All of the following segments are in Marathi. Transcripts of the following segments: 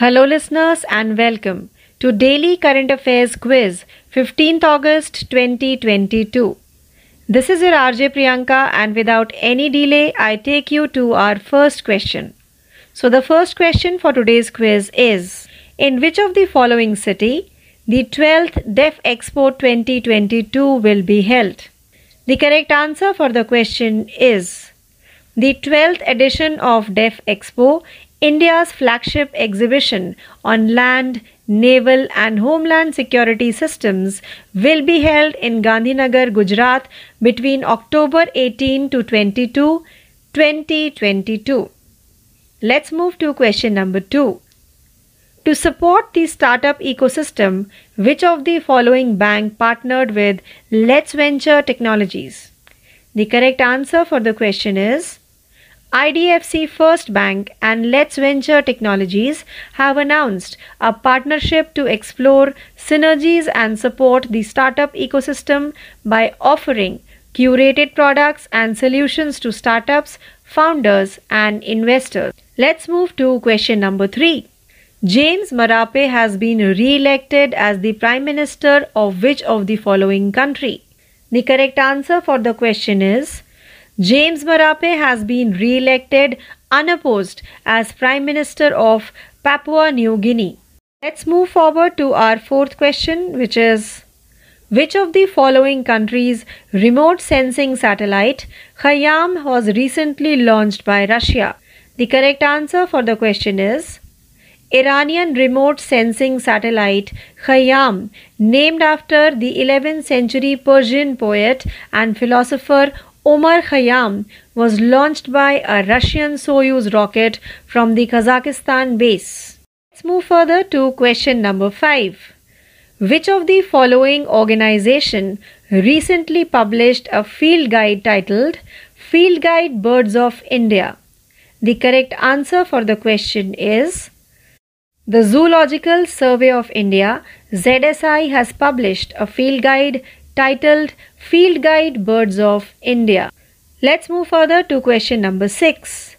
Hello, listeners, and welcome to Daily Current Affairs Quiz, 15th August 2022. This is your RJ Priyanka, and without any delay, I take you to our first question. So, the first question for today's quiz is In which of the following city the 12th Deaf Expo 2022 will be held? The correct answer for the question is the 12th edition of Deaf Expo India's flagship exhibition on land, naval, and homeland security systems will be held in Gandhinagar, Gujarat between October 18 to 22, 2022. Let's move to question number 2. To support the startup ecosystem, which of the following bank partnered with Let's Venture Technologies? The correct answer for the question is IDFC First Bank and Let's Venture Technologies have announced a partnership to explore synergies and support the startup ecosystem by offering curated products and solutions to startups, founders, and investors. Let's move to question number 3. James Marape has been re elected as the Prime Minister of which of the following country? The correct answer for the question is James Marape has been re elected unopposed as Prime Minister of Papua New Guinea. Let's move forward to our fourth question, which is Which of the following countries' remote sensing satellite Hayam was recently launched by Russia? The correct answer for the question is Iranian remote sensing satellite Hayam, named after the 11th century Persian poet and philosopher Omar Khayyam was launched by a Russian Soyuz rocket from the Kazakhstan base. Let's move further to question number 5. Which of the following organization recently published a field guide titled Field Guide Birds of India? The correct answer for the question is the Zoological Survey of India ZSI has published a field guide titled Field Guide Birds of India. Let's move further to question number 6.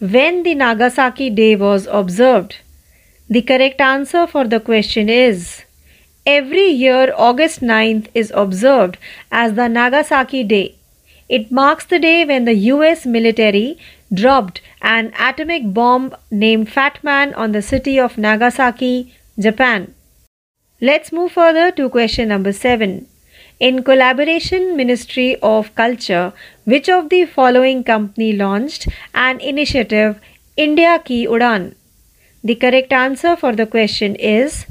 When the Nagasaki Day was observed? The correct answer for the question is Every year, August 9th is observed as the Nagasaki Day. It marks the day when the US military dropped an atomic bomb named Fat Man on the city of Nagasaki, Japan. Let's move further to question number 7. In collaboration Ministry of Culture, which of the following company launched an initiative India Ki Udan? The correct answer for the question is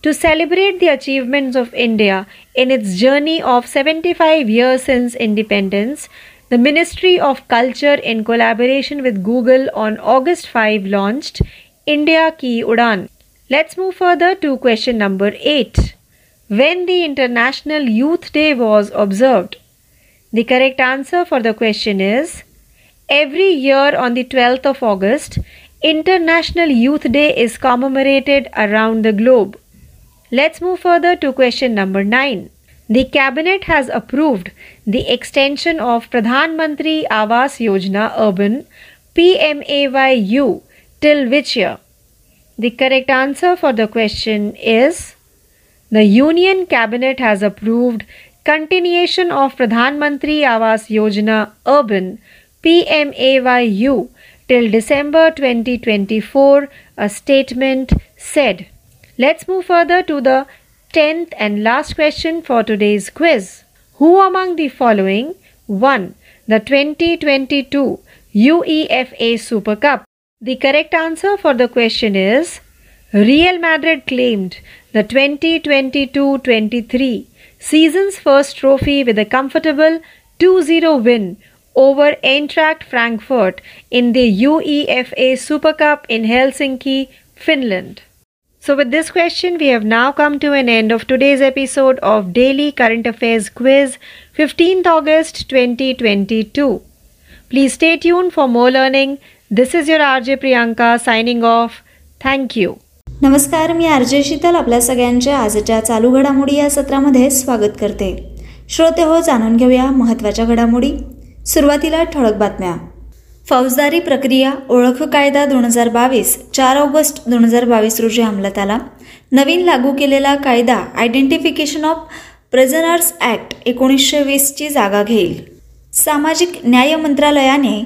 to celebrate the achievements of India in its journey of 75 years since independence, the Ministry of Culture in collaboration with Google on August 5 launched India Ki Udan. Let's move further to question number 8 when the International Youth Day was observed? The correct answer for the question is every year on the 12th of August, International Youth Day is commemorated around the globe. Let's move further to question number 9. The cabinet has approved the extension of Pradhan Mantri Awas Yojana Urban PMAYU till which year? The correct answer for the question is the Union Cabinet has approved continuation of Pradhan Mantri Awas Yojana Urban PMAYU till December 2024, a statement said. Let's move further to the 10th and last question for today's quiz. Who among the following won the 2022 UEFA Super Cup? The correct answer for the question is Real Madrid claimed the 2022-23 season's first trophy with a comfortable 2-0 win over Eintracht Frankfurt in the UEFA Super Cup in Helsinki, Finland. So with this question we have now come to an end of today's episode of Daily Current Affairs Quiz 15th August 2022. Please stay tuned for more learning. This is your RJ Priyanka signing off. Thank you. नमस्कार मी आरजे शीतल आपल्या सगळ्यांच्या आजच्या चालू घडामोडी या सत्रामध्ये स्वागत करते. श्रोते हो जाणून घेऊया महत्त्वाच्या घडामोडी. सुरुवातीला ठळक बातम्या. फौजदारी प्रक्रिया ओळख कायदा दोन हजार बावीस चार ऑगस्ट दोन हजार बावीस रोजी अंमलात आला. नवीन लागू केलेला कायदा आयडेंटिफिकेशन ऑफ प्रेझनर्स ॲक्ट एकोणीसशे वीसची जागा घेईल. सामाजिक न्याय मंत्रालयाने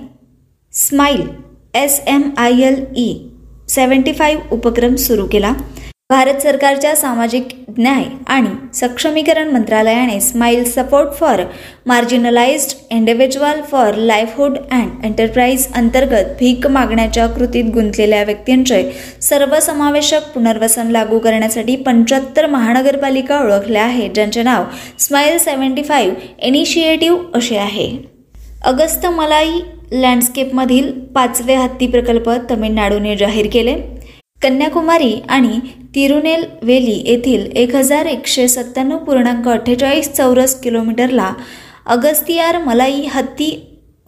smile S M I L E seventy five उपक्रम सुरू केला. भारत सरकारच्या सामाजिक न्याय आणि सक्षमीकरण मंत्रालयाने smile support for marginalised individual for livelihood and enterprise अंतर्गत भीक मागण्याच्या कृतीत गुंतलेल्या व्यक्तींचे सर्वसमावेशक पुनर्वसन लागू करण्यासाठी पंच्याहत्तर महानगरपालिका ओळखल्या आहेत ज्यांचे नाव स्माईल सेव्हन्टी फाईव्ह इनिशिएटिव्ह असे आहे. अगस्त मलाई लँडस्केपमधील पाचवे हत्ती प्रकल्प तमिळनाडूने जाहीर केले. कन्याकुमारी आणि तिरुनेलवेली येथील एक हजार एकशे सत्त्याण्णव पूर्णांक अठ्ठेचाळीस चौरस किलोमीटरला अगस्तियार मलाई हत्ती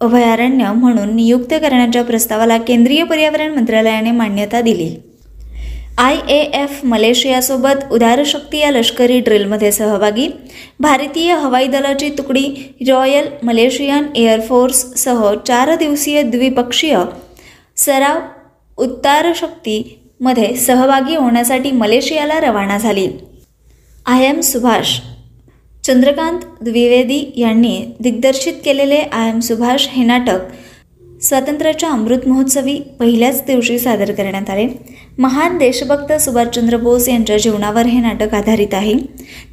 अभयारण्य म्हणून नियुक्त करण्याच्या प्रस्तावाला केंद्रीय पर्यावरण मंत्रालयाने मान्यता दिली. आय ए एफ मलेशियासोबत उदारशक्ती या लष्करी ड्रिलमध्ये सहभागी भारतीय हवाई दलाची तुकडी रॉयल मलेशियन एअरफोर्ससह चार दिवसीय द्विपक्षीय सराव उत्तारशक्तीमध्ये सहभागी होण्यासाठी मलेशियाला रवाना झाली. I am Subhash. Chandrakant Dwivedi यांनी दिग्दर्शित केलेले आय एम सुभाष हे नाटक स्वातंत्र्याच्या अमृत महोत्सवी पहिल्याच दिवशी सादर करण्यात आले. महान देशभक्त सुभाषचंद्र बोस यांच्या जीवनावर हे नाटक आधारित आहे.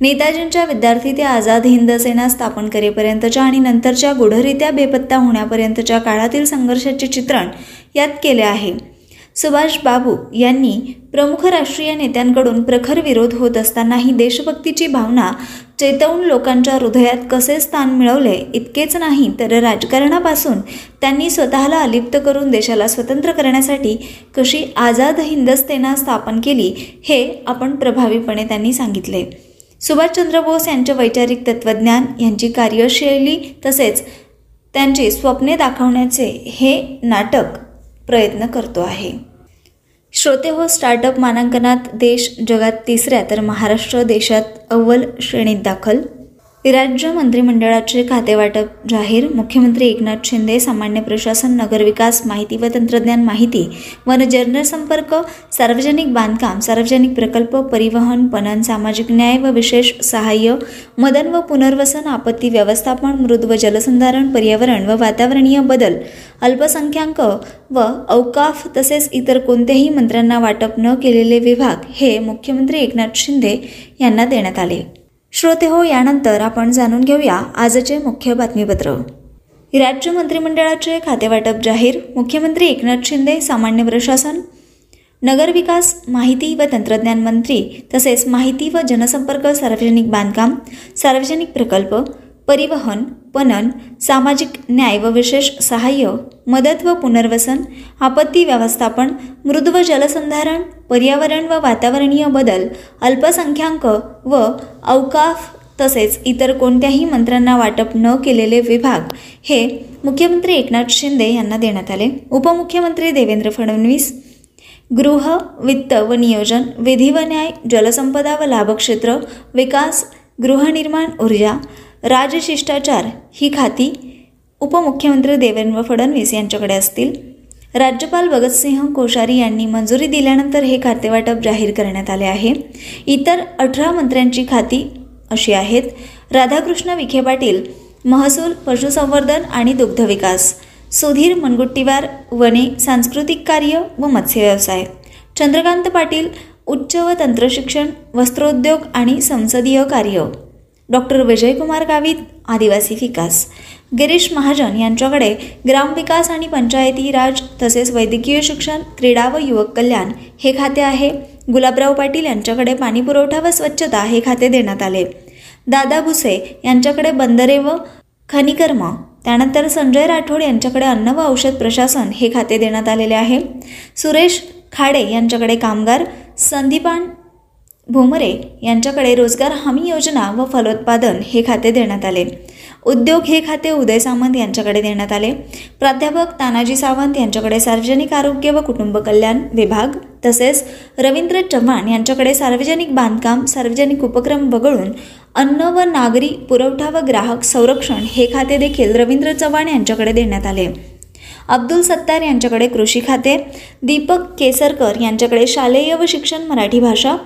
नेताजींच्या विद्यार्थी ते आझाद हिंद सेना स्थापन करेपर्यंतच्या आणि नंतरच्या गुढरित्या बेपत्ता होण्यापर्यंतच्या काळातील संघर्षाचे चित्रण यात केले आहे. सुभाष बाबू यांनी प्रमुख राष्ट्रीय नेत्यांकडून प्रखर विरोध होत असतानाही देशभक्तीची भावना चेतवून लोकांच्या हृदयात कसे स्थान मिळवले इतकेच नाही तर राजकारणापासून त्यांनी स्वतःला अलिप्त करून देशाला स्वतंत्र करण्यासाठी कशी आझाद हिंदस्तेना स्थापन केली हे आपण प्रभावीपणे त्यांनी सांगितले. सुभाषचंद्र बोस यांचे वैचारिक तत्त्वज्ञान यांची कार्यशैली तसेच त्यांची स्वप्ने दाखवण्याचे हे नाटक प्रयत्न करतो आहे. श्रोते हो स्टार्टअप मानांकनात देश जगात तिसऱ्या तर महाराष्ट्र देशात अव्वल श्रेणीत दाखल राज्य मंत्रिमंडळाचे खातेवाटप जाहीर. मुख्यमंत्री एकनाथ शिंदे सामान्य प्रशासन नगरविकास माहिती व तंत्रज्ञान माहिती वन जनसंपर्क सार्वजनिक बांधकाम सार्वजनिक प्रकल्प परिवहन पणन सामाजिक न्याय व विशेष सहाय्य मदन व पुनर्वसन आपत्ती व्यवस्थापन मृद व जलसंधारण पर्यावरण व वातावरणीय बदल अल्पसंख्याक व अवकाफ तसेच इतर कोणत्याही मंत्र्यांना वाटप न केलेले विभाग हे मुख्यमंत्री एकनाथ शिंदे यांना देण्यात आले. श्रोते हो यानंतर आपण जाणून घेऊया आजचे मुख्य बातमीपत्र. राज्य मंत्रिमंडळाचे खातेवाटप जाहीर. मुख्यमंत्री एकनाथ शिंदे सामान्य प्रशासन. नगरविकास माहिती व तंत्रज्ञान मंत्री तसेच माहिती व जनसंपर्क सार्वजनिक बांधकाम सार्वजनिक प्रकल्प परिवहन पणन सामाजिक न्याय व विशेष सहाय्य मदत व पुनर्वसन आपत्ती व्यवस्थापन मृद व जलसंधारण पर्यावरण व वातावरणीय बदल अल्पसंख्याक व अवकाफ तसेच इतर कोणत्याही मंत्र्यांना वाटप न केलेले विभाग हे मुख्यमंत्री एकनाथ शिंदे यांना देण्यात आले. उपमुख्यमंत्री देवेंद्र फडणवीस गृह वित्त व नियोजन विधी व न्याय जलसंपदा व लाभक्षेत्र विकास गृहनिर्माण ऊर्जा राजशिष्टाचार ही खाती उपमुख्यमंत्री देवेंद्र फडणवीस यांच्याकडे असतील. राज्यपाल भगतसिंह कोश्यारी यांनी मंजुरी दिल्यानंतर हे खातेवाटप जाहीर करण्यात आले आहे. इतर अठरा मंत्र्यांची खाती अशी आहेत. राधाकृष्ण विखे पाटील महसूल पशुसंवर्धन आणि दुग्धविकास सुधीर मनगुट्टीवार वने सांस्कृतिक कार्य व मत्स्य व्यवसाय चंद्रकांत पाटील उच्च व तंत्रशिक्षण वस्त्रोद्योग आणि संसदीय कार्य. डॉक्टर विजयकुमार गावित आदिवासी विकास. गिरीश महाजन यांच्याकडे ग्रामविकास आणि पंचायती राज तसेच वैद्यकीय शिक्षण क्रीडा व युवक कल्याण हे खाते आहे. गुलाबराव पाटील यांच्याकडे पाणीपुरवठा व स्वच्छता हे खाते देण्यात आले. दादा भुसे यांच्याकडे बंदरे व खनिकर्म त्यानंतर संजय राठोड यांच्याकडे अन्न व औषध प्रशासन हे खाते देण्यात आलेले आहे. सुरेश खाडे यांच्याकडे कामगार संदीपान भोमरे यांच्याकडे रोजगार हमी योजना व फलोत्पादन हे खाते देण्यात आले. उद्योग हे खाते उदय सामंत यांच्याकडे देण्यात आले. प्राध्यापक तानाजी सावंत यांच्याकडे सार्वजनिक आरोग्य व कुटुंब कल्याण विभाग तसेच रवींद्र चव्हाण यांच्याकडे सार्वजनिक बांधकाम सार्वजनिक उपक्रम वगळून अन्न व नागरी पुरवठा व ग्राहक संरक्षण हे खाते देखील रवींद्र चव्हाण यांच्याकडे देण्यात आले. अब्दुल सत्तार यांच्याकडे कृषी खाते दीपक केसरकर यांच्याकडे शालेय व शिक्षण मराठी भाषा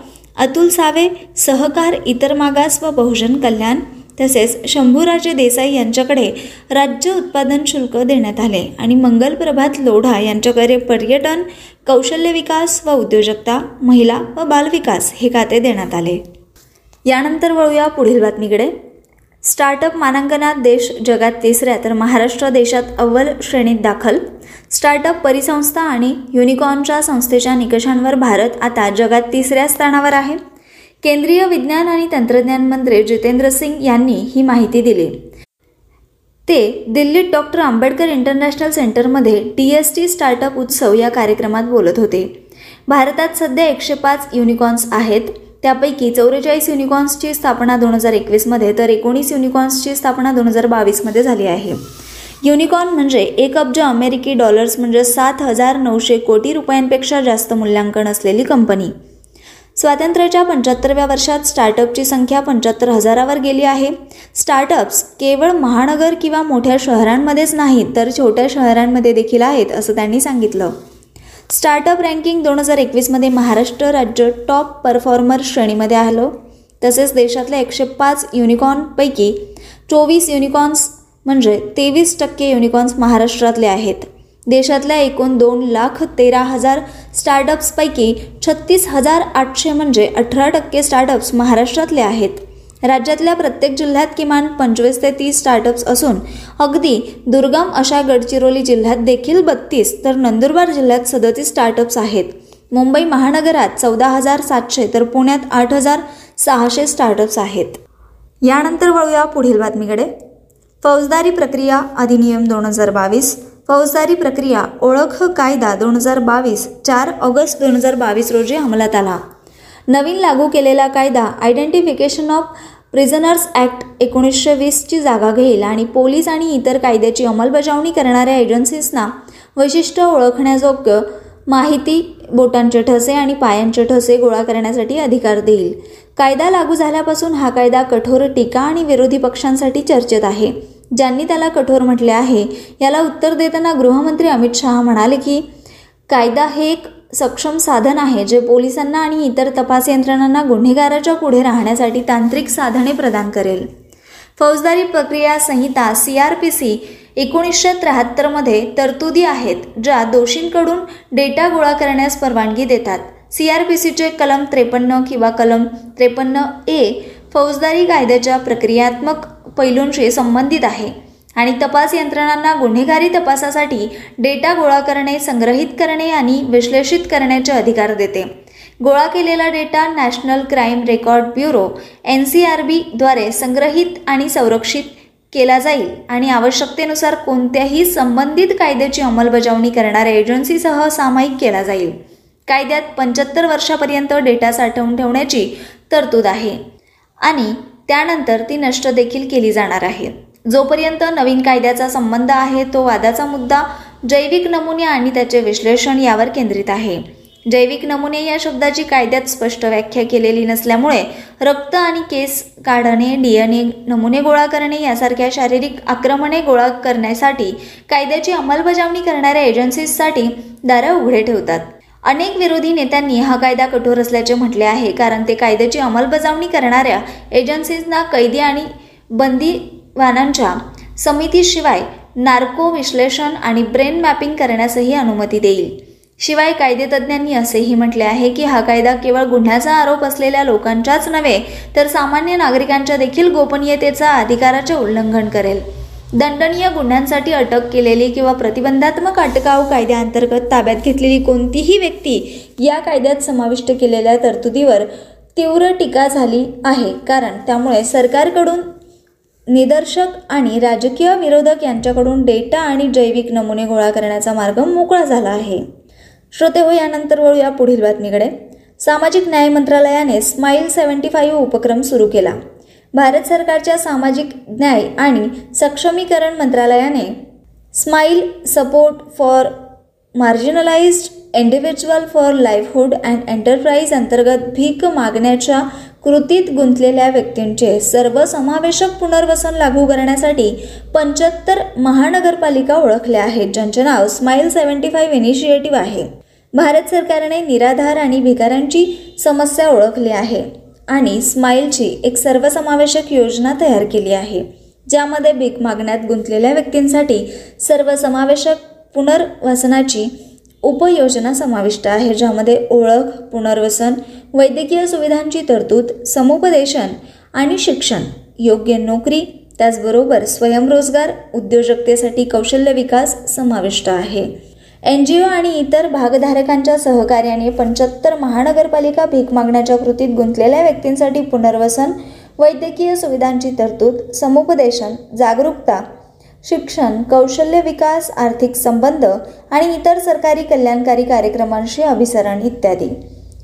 अतुल सावे सहकार इतर मागास व बहुजन कल्याण तसेच शंभूराजे देसाई यांच्याकडे राज्य उत्पादन शुल्क देण्यात आले आणि मंगल प्रभात लोढा यांच्याकडे पर्यटन कौशल्य विकास व उद्योजकता महिला व बालविकास हे खाते देण्यात आले. यानंतर वळूया पुढील बातमीकडे. स्टार्टअप मानांकनात देश जगात तिसऱ्या तर महाराष्ट्र देशात अव्वल श्रेणीत दाखल. स्टार्टअप परिसंस्था आणि युनिकॉर्नच्या संस्थेच्या निकषांवर भारत आता जगात तिसऱ्या स्थानावर आहे. केंद्रीय विज्ञान आणि तंत्रज्ञान मंत्री जितेंद्र सिंग यांनी ही माहिती दिली. ते दिल्लीत डॉक्टर आंबेडकर इंटरनॅशनल सेंटरमध्ये टी एस टी स्टार्टअप उत्सव या कार्यक्रमात बोलत होते. भारतात सध्या एकशे पाच युनिकॉर्न्स आहेत. त्यापैकी चौवेचाळीस युनिकॉर्न्सची स्थापना दोन हजार एकवीसमध्ये तर एकोणीस युनिकॉर्न्सची स्थापना दोन हजार बावीसमध्ये झाली आहे. युनिकॉर्न म्हणजे एक अब्ज अमेरिकी डॉलर्स म्हणजे सात हजार नऊशे कोटी रुपयांपेक्षा जास्त मूल्यांकन असलेली कंपनी. स्वातंत्र्याच्या पंच्याहत्तरव्या वर्षात स्टार्टअपची संख्या पंच्याहत्तर हजारावर गेली आहे. स्टार्टअप्स केवळ महानगर किंवा मोठ्या शहरांमध्येच नाहीत तर छोट्या शहरांमध्ये देखील आहेत असं त्यांनी सांगितलं. स्टार्टअप रँकिंग दोन हजार एकवीसमध्ये महाराष्ट्र राज्य टॉप परफॉर्मर श्रेणीमध्ये आलो. तसेच देशातल्या एकशे पाच युनिकॉर्नपैकी चोवीस युनिकॉर्न्स म्हणजे तेवीस टक्के युनिकॉर्न्स महाराष्ट्रातले आहेत. देशातल्या एकूण दोन लाख तेरा हजार स्टार्टअप्सपैकी छत्तीस हजार आठशे म्हणजे अठरा टक्के स्टार्टअप्स महाराष्ट्रातले आहेत. राज्यातल्या प्रत्येक जिल्ह्यात किमान पंचवीस ते तीस स्टार्टअप्स असून अगदी दुर्गम अशा गडचिरोली जिल्ह्यात देखील बत्तीस तर नंदुरबार जिल्ह्यात सदतीस स्टार्टअप्स आहेत. मुंबई महानगरात चौदा हजार सातशे तर पुण्यात आठ हजार सहाशे स्टार्टअप्स आहेत. यानंतर वळूया पुढील बातमीकडे. फौजदारी प्रक्रिया अधिनियम दोन हजार बावीस. फौजदारी प्रक्रिया ओळख कायदा दोन हजार बावीस चार ऑगस्ट दोन हजार बावीस रोजी अंमलात आला. नवीन लागू केलेला कायदा आयडेंटिफिकेशन ऑफ प्रिझनर्स ॲक्ट एकोणीसशे वीसची जागा घेईल आणि पोलीस आणि इतर कायद्याची अंमलबजावणी करणाऱ्या एजन्सीजना वैशिष्ट्य ओळखण्याजोग्य माहिती बोटांचे ठसे आणि पायांचे ठसे गोळा करण्यासाठी अधिकार देईल. कायदा लागू झाल्यापासून हा कायदा कठोर टीका आणि विरोधी पक्षांसाठी चर्चेत आहे. ज्यांनी त्याला कठोर म्हटले आहे याला उत्तर देताना गृहमंत्री अमित शहा म्हणाले की कायदा हे एक सक्षम साधन आहे जे पोलिसांना आणि इतर तपास यंत्रणांना गुन्हेगाराच्या पुढे राहण्यासाठी तांत्रिक साधने प्रदान करेल. फौजदारी प्रक्रिया संहिता सी आर पी सी एकोणीसशे त्र्याहत्तरमध्ये तरतुदी आहेत ज्या दोषींकडून डेटा गोळा करण्यास परवानगी देतात. सी आर पी सीचे कलम त्रेपन्न किंवा कलम त्रेपन्न ए फौजदारी कायद्याच्या प्रक्रियात्मक पैलूंशी संबंधित आहे. आणि तपास यंत्रणांना गुन्हेगारी तपासासाठी डेटा गोळा करणे संग्रहित करणे आणि विश्लेषित करण्याचे अधिकार देते. गोळा केलेला data national crime record bureau N C R बीद्वारे संग्रहित आणि संरक्षित केला जाईल आणि आवश्यकतेनुसार कोणत्याही संबंधित कायद्याची अंमलबजावणी करणाऱ्या एजन्सीसह सामायिक केला जाईल. कायद्यात पंच्याहत्तर वर्षापर्यंत डेटा साठवून ठेवण्याची तरतूद आहे आणि त्यानंतर ती नष्ट देखील केली जाणार आहे. जोपर्यंत नवीन कायद्याचा संबंध आहे तो वादाचा मुद्दा जैविक नमुने आणि त्याचे विश्लेषण यावर केंद्रित आहे. जैविक नमुने या शब्दाची कायद्यात स्पष्ट व्याख्या केलेली नसल्यामुळे रक्त आणि केस काढणे डी एन ए नमुने गोळा करणे यासारख्या शारीरिक आक्रमणे गोळा करण्यासाठी कायद्याची अंमलबजावणी करणाऱ्या एजन्सीजसाठी दारं उघडे ठेवतात. अनेक विरोधी नेत्यांनी हा कायदा कठोर असल्याचे म्हटले आहे कारण ते कायद्याची अंमलबजावणी करणाऱ्या एजन्सीजना कैदी आणि बंदी वाहनांच्या समितीशिवाय नार्को विश्लेषण आणि ब्रेन मॅपिंग करण्यासही अनुमती देईल. शिवाय कायदेतज्ञांनी असेही म्हटले आहे की हा कायदा केवळ गुन्ह्याचा आरोप असलेल्या लोकांच्याच नव्हे तर सामान्य नागरिकांच्या देखील गोपनीयतेचा अधिकाराचे उल्लंघन करेल. दंडनीय गुन्ह्यांसाठी अटक केलेली किंवा प्रतिबंधात्मक अटकाव कायद्याअंतर्गत ताब्यात घेतलेली कोणतीही व्यक्ती या कायद्यात समाविष्ट केलेल्या तरतुदीवर तीव्र टीका झाली आहे कारण त्यामुळे सरकारकडून निदर्शक आणि राजकीय विरोधक यांच्याकडून डेटा आणि जैविक नमुने गोळा करण्याचा मार्ग मोकळा झाला आहे. श्रोते हो यानंतर वळूया पुढील बातमीकडे. सामाजिक न्याय मंत्रालयाने स्माईल सेव्हन्टी फाईव्ह उपक्रम सुरू केला. भारत सरकारच्या सामाजिक न्याय आणि सक्षमीकरण मंत्रालयाने smile support for marginalised individual for livelihood and enterprise अंतर्गत भीक मागण्याच्या कृतीत गुंतलेल्या व्यक्तींचे सर्वसमावेशक पुनर्वसन लागू करण्यासाठी पंच्याहत्तर महानगरपालिका ओळखल्या आहेत ज्यांचे नाव स्माईल सेव्हन्टी फाईव्ह इनिशिएटिव्ह आहे. भारत सरकारने निराधार आणि भिकाऱ्यांची समस्या ओळखली आहे आणि स्माईलची एक सर्वसमावेशक योजना तयार केली आहे ज्यामध्ये भीक मागण्यात गुंतलेल्या व्यक्तींसाठी सर्वसमावेशक पुनर्वसनाची उपयोजना समाविष्ट आहे ज्यामध्ये ओळख पुनर्वसन वैद्यकीय सुविधांची तरतूद समुपदेशन आणि शिक्षण योग्य नोकरी त्याचबरोबर स्वयंरोजगार उद्योजकतेसाठी कौशल्य विकास समाविष्ट आहे. एन जी ओ आणि इतर भागधारकांच्या सहकार्याने पंच्याहत्तर महानगरपालिका भीक मागण्याच्या कृतीत गुंतलेल्या व्यक्तींसाठी पुनर्वसन वैद्यकीय सुविधांची तरतूद समुपदेशन जागरूकता शिक्षण कौशल्य विकास आर्थिक संबंध आणि इतर सरकारी कल्याणकारी कार्यक्रमांशी अभिसरण इत्यादी.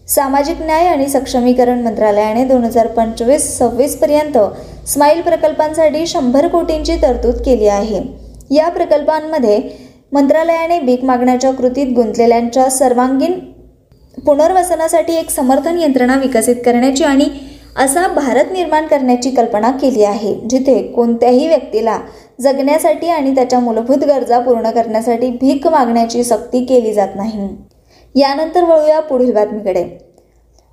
सामाजिक न्याय आणि सक्षमीकरण मंत्रालयाने दोन हजार पंचवीस सव्वीसपर्यंत स्माईल प्रकल्पांसाठी शंभर कोटींची तरतूद केली आहे. या प्रकल्पांमध्ये मंत्रालयाने भीक मागण्याच्या कृतीत गुंतलेल्यांच्या सर्वांगीण पुनर्वसनासाठी एक समर्थन यंत्रणा विकसित करण्याची आणि असा भारत निर्माण करण्याची कल्पना केली आहे जिथे कोणत्याही व्यक्तीला जगण्यासाठी आणि त्याच्या मूलभूत गरजा पूर्ण करण्यासाठी भीक मागण्याची सक्ती केली जात नाही. यानंतर वळूया पुढील बातमीकडे.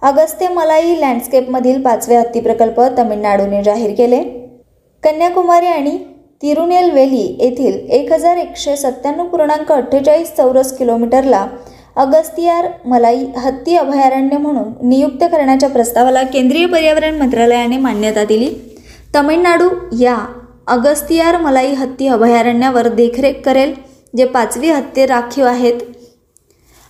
अगस्त्य मलाई लँडस्केपमधील पाचवे हत्ती प्रकल्प तमिळनाडूने जाहीर केले. कन्याकुमारी आणि तिरुनेलवेली येथील एक हजार एकशे सत्त्याण्णव पूर्णांक अठ्ठेचाळीस चौरस किलोमीटरला अगस्तियार मलाई हत्ती अभयारण्य म्हणून नियुक्त करण्याच्या प्रस्तावाला केंद्रीय पर्यावरण मंत्रालयाने मान्यता दिली. तमिळनाडू या अगस्तियार मलाई हत्ती अभयारण्यावर देखरेख करेल जे पाचवी हत्ती राखीव आहेत.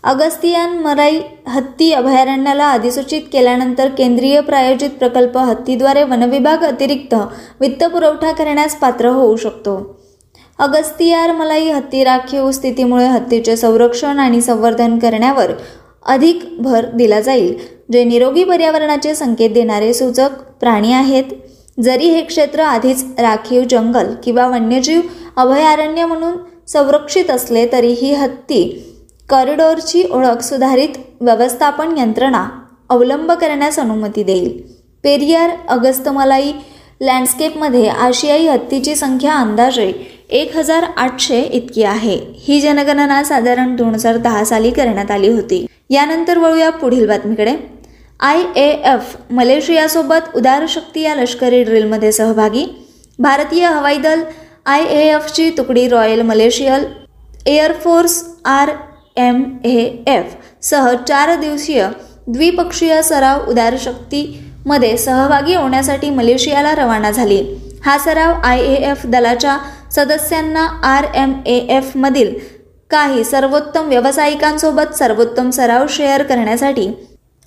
अगस्तियान मराई हत्ती अभयारण्याला अधिसूचित केल्यानंतर केंद्रीय प्रायोजित प्रकल्प हत्तीद्वारे वनविभाग अतिरिक्त वित्तपुरवठा करण्यास पात्र होऊ शकतो. अगस्तियार मलाई हत्ती राखीव स्थितीमुळे हत्तीचे संरक्षण आणि संवर्धन करण्यावर अधिक भर दिला जाईल. जे निरोगी पर्यावरणाचे संकेत देणारे सूचक प्राणी आहेत. जरी हे क्षेत्र आधीच राखीव जंगल किंवा वन्यजीव अभयारण्य म्हणून संरक्षित असले तरी ही हत्ती कॉरिडॉरची ओळख सुधारित व्यवस्थापन यंत्रणा अवलंब करण्यास अनुमती देईल. पेरियार अगस्तमलाई लँडस्केपमध्ये आशियाई हत्तीची संख्या अंदाजे एक हजार आठशे इतकी आहे. ही जनगणना साधारण दोन हजार दहा साली करण्यात आली होती. यानंतर वळूया पुढील बातमीकडे. आय ए एफ मलेशियासोबत उदार शक्ती या लष्करी ड्रिलमध्ये सहभागी. भारतीय हवाई दल आय ए एफची तुकडी royal Malaysian air force R M A F सह चार दिवसीय द्विपक्षीय सराव उदार मध्ये सहभागी होण्यासाठी मलेशियाला रवाना झाली. हा सराव आय ए एफ दलाच्या सदस्यांना आर एम ए एफमधील काही सर्वोत्तम व्यावसायिकांसोबत सर्वोत्तम सराव शेअर करण्यासाठी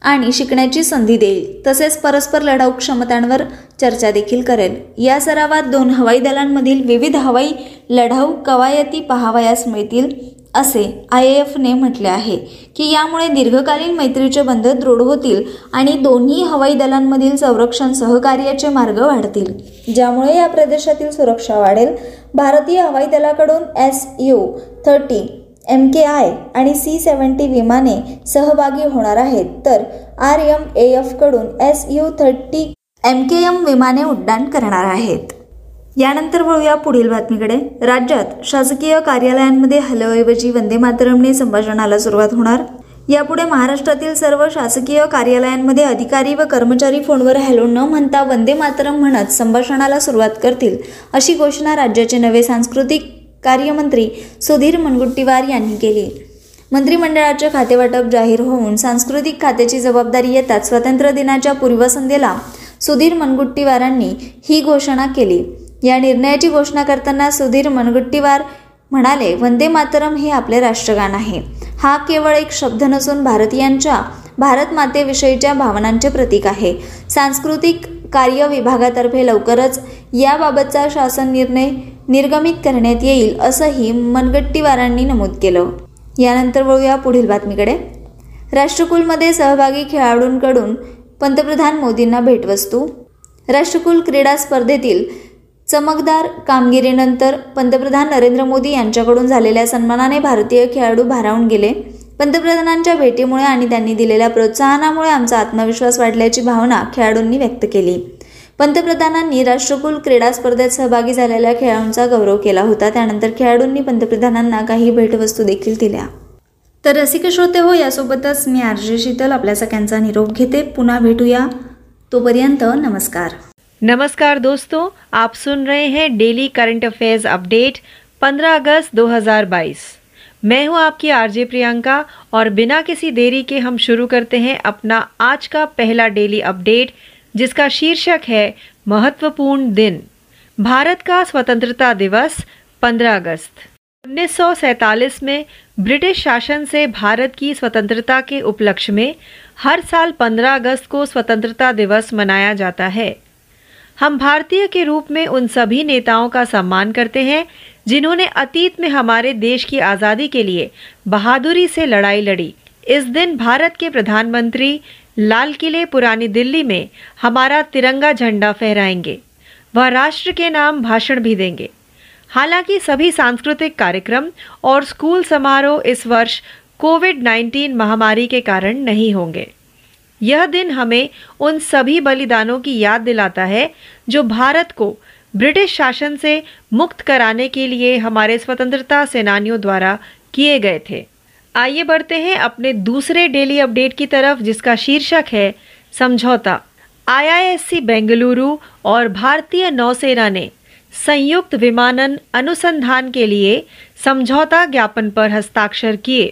आणि शिकण्याची संधी देईल तसेच परस्पर लढाऊ क्षमतांवर चर्चा देखील करेल. या सरावात दोन हवाई दलांमधील विविध हवाई लढाऊ कवायती पहावयास मिळतील. असे आय एफने म्हटले आहे की यामुळे दीर्घकालीन मैत्रीचे बंध दृढ होतील आणि दोन्ही हवाई दलांमधील संरक्षण सहकार्याचे मार्ग वाढतील ज्यामुळे या प्रदेशातील सुरक्षा वाढेल. भारतीय हवाई दलाकडून S U thirty M K I आणि सी सेवन्टी विमाने सहभागी होणार आहेत. तर R M A एफकडून S U thirty M K M विमाने उड्डाण करणार आहेत. यानंतर वळूया पुढील बातमीकडे. राज्यात शासकीय कार्यालयांमध्ये हॅलोऐवजी वंदे मातरमने संभाषणाला सुरुवात होणार. यापुढे महाराष्ट्रातील सर्व शासकीय कार्यालयांमध्ये अधिकारी व कर्मचारी फोनवर हॅलो न म्हणता वंदे मातरम म्हणत संभाषणाला सुरुवात करतील अशी घोषणा राज्याचे नवे सांस्कृतिक कार्यमंत्री सुधीर मुनगुट्टीवार यांनी केली. मंत्रिमंडळाचे खातेवाटप जाहीर होऊन सांस्कृतिक खात्याची जबाबदारी येताच स्वातंत्र्य दिनाच्या पूर्वसंध्येला सुधीर मनगुट्टीवारांनी ही घोषणा केली. या निर्णयाची घोषणा करताना सुधीर मनगुट्टीवार म्हणाले वंदे मातरम हे आपले राष्ट्रगान आहे. हा केवळ एक शब्द नसून भारतीयांच्या भारत मातेविषयीच्या भावनांचे प्रतीक आहे. सांस्कृतिक कार्य विभागातर्फे लवकरच याबाबतचा शासन निर्णय निर्गमित करण्यात येईल असंही मनगट्टीवारांनी नमूद केलं. यानंतर वळूया पुढील बातमीकडे. राष्ट्रकुलमध्ये सहभागी खेळाडूंकडून पंतप्रधान मोदींना भेटवस्तू. राष्ट्रकुल क्रीडा स्पर्धेतील चमकदार कामगिरीनंतर पंतप्रधान नरेंद्र मोदी यांच्याकडून झालेल्या सन्मानाने भारतीय खेळाडू भारावून गेले. पंतप्रधानांच्या भेटीमुळे आणि त्यांनी दिलेल्या प्रोत्साहनामुळे आमचा आत्मविश्वास वाढल्याची भावना खेळाडूंनी व्यक्त केली. पंतप्रधानांनी राष्ट्रकुल क्रीडा स्पर्धेत सहभागी झालेल्या खेळाडूंचा गौरव केला होता. त्यानंतर खेळाडूंनी पंतप्रधानांना काही भेटवस्तू देखील दिल्या. तर रसिक श्रोते हो यासोबतच मी आरजे शीतल आपल्या सगळ्यांचा निरोप घेते. पुन्हा भेटूया. तोपर्यंत नमस्कार. नमस्कार दोस्तों, आप सुन रहे हैं डेली करंट अफेयर्स अपडेट 15 अगस्त 2022 मैं हूँ आपकी आरजे प्रियंका और बिना किसी देरी के हम शुरू करते हैं अपना आज का पहला डेली अपडेट जिसका शीर्षक है, महत्वपूर्ण दिन। भारत का स्वतंत्रता दिवस 15 अगस्त। 1947 में ब्रिटिश शासन से भारत की स्वतंत्रता के उपलक्ष्य में हर साल 15 अगस्त को स्वतंत्रता दिवस मनाया जाता है। हम भारतीय के रूप में उन सभी नेताओं का सम्मान करते हैं, जिन्होंने अतीत में हमारे देश की आज़ादी के लिए बहादुरी से लड़ाई लड़ी। इस दिन भारत के प्रधानमंत्री लाल किले पुरानी दिल्ली में हमारा तिरंगा झंडा फहराएँगे। वह राष्ट्र के नाम भाषण भी देंगे। हालाँकि सभी सांस्कृतिक कार्यक्रम और स्कूल समारोह इस वर्ष कोविड 19 महामारी के कारण नहीं होंगे। यह दिन हमें उन सभी बलिदानों की याद दिलाता है, जो भारत को ब्रिटिश शासन से मुक्त कराने के लिए हमारे स्वतंत्रता सेनानियों द्वारा किए गए थे। आइए बढ़ते हैं अपने दूसरे डेली अपडेट की तरफ़, जिसका शीर्षक है समझौता। आईआईएससी बेंगलुरु और भारतीय नौसेना ने संयुक्त विमानन अनुसंधान के लिए समझौता ज्ञापन पर हस्ताक्षर किए।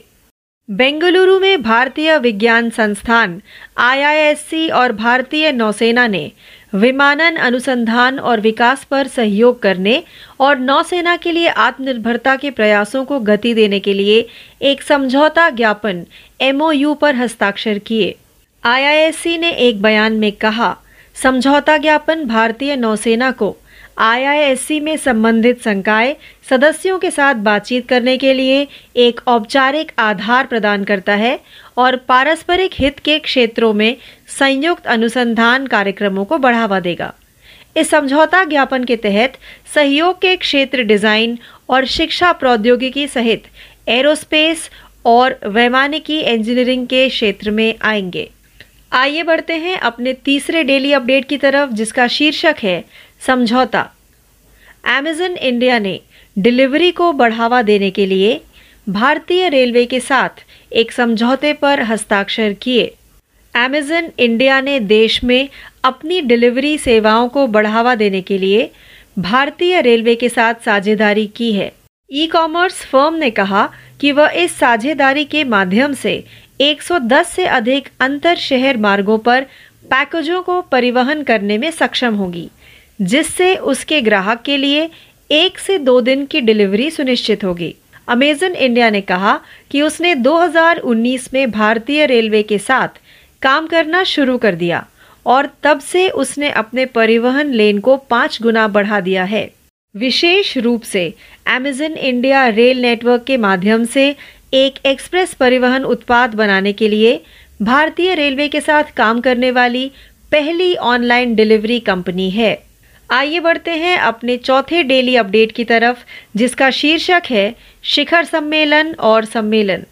बेंगलुरु में भारतीय विज्ञान संस्थान आईआईएससी और भारतीय नौसेना ने विमानन अनुसंधान और विकास पर सहयोग करने और नौसेना के लिए आत्मनिर्भरता के प्रयासों को गति देने के लिए एक समझौता ज्ञापन एमओयू पर हस्ताक्षर किए। आईआईएससी ने एक बयान में कहा, समझौता ज्ञापन भारतीय नौसेना को आईआईएससी में संबंधित संकाय सदस्यों के साथ बातचीत करने के लिए एक औपचारिक आधार प्रदान करता है और पारस्परिक हित के क्षेत्रों में संयुक्त अनुसंधान कार्यक्रमों को बढ़ावा देगा। इस समझौता ज्ञापन के तहत सहयोग के क्षेत्र डिज़ाइन और शिक्षा प्रौद्योगिकी सहित एरोस्पेस और वैमानिकी इंजीनियरिंग के क्षेत्र में आएँगे। आइए बढ़ते हैं अपने तीसरे डेली अपडेट की तरफ़, जिसका शीर्षक है समझौता। अमेजन इंडिया ने डिलीवरी को बढ़ावा देने के लिए भारतीय रेलवे के साथ एक समझौते पर हस्ताक्षर किए। अमेजन इंडिया ने देश में अपनी डिलीवरी सेवाओं को बढ़ावा देने के लिए भारतीय रेलवे के साथ साझेदारी की है। ई कॉमर्स फर्म ने कहा कि वह इस साझेदारी के माध्यम से 110 से अधिक अंतर शहर मार्गों पर पैकेजों को परिवहन करने में सक्षम होगी। जिससे उसके ग्राहक के लिए एक से दो दिन की डिलीवरी सुनिश्चित होगी। अमेजन इंडिया ने कहा कि उसने 2019 में भारतीय रेलवे के साथ काम करना शुरू कर दिया और तब से उसने अपने परिवहन लेन को पाँच गुना बढ़ा दिया है। विशेष रूप से अमेजन इंडिया रेल नेटवर्क के माध्यम से एक एक्सप्रेस परिवहन उत्पाद बनाने के लिए भारतीय रेलवे के साथ काम करने वाली पहली ऑनलाइन डिलीवरी कंपनी है। आइए बढ़ते हैं अपने चौथे डेली अपडेट की तरफ़, जिसका शीर्षक है शिखर सम्मेलन और सम्मेलन।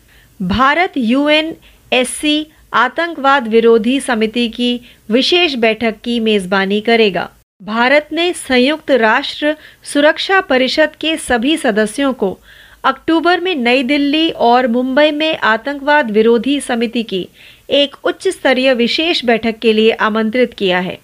भारत, यूएन, एससी, आतंकवाद विरोधी समिति की विशेष बैठक की मेजबानी करेगा। भारत ने संयुक्त राष्ट्र सुरक्षा परिषद के सभी सदस्यों को अक्टूबर में नई दिल्ली और मुंबई में आतंकवाद विरोधी समिति की एक उच्च स्तरीय विशेष बैठक के लिए आमंत्रित किया है,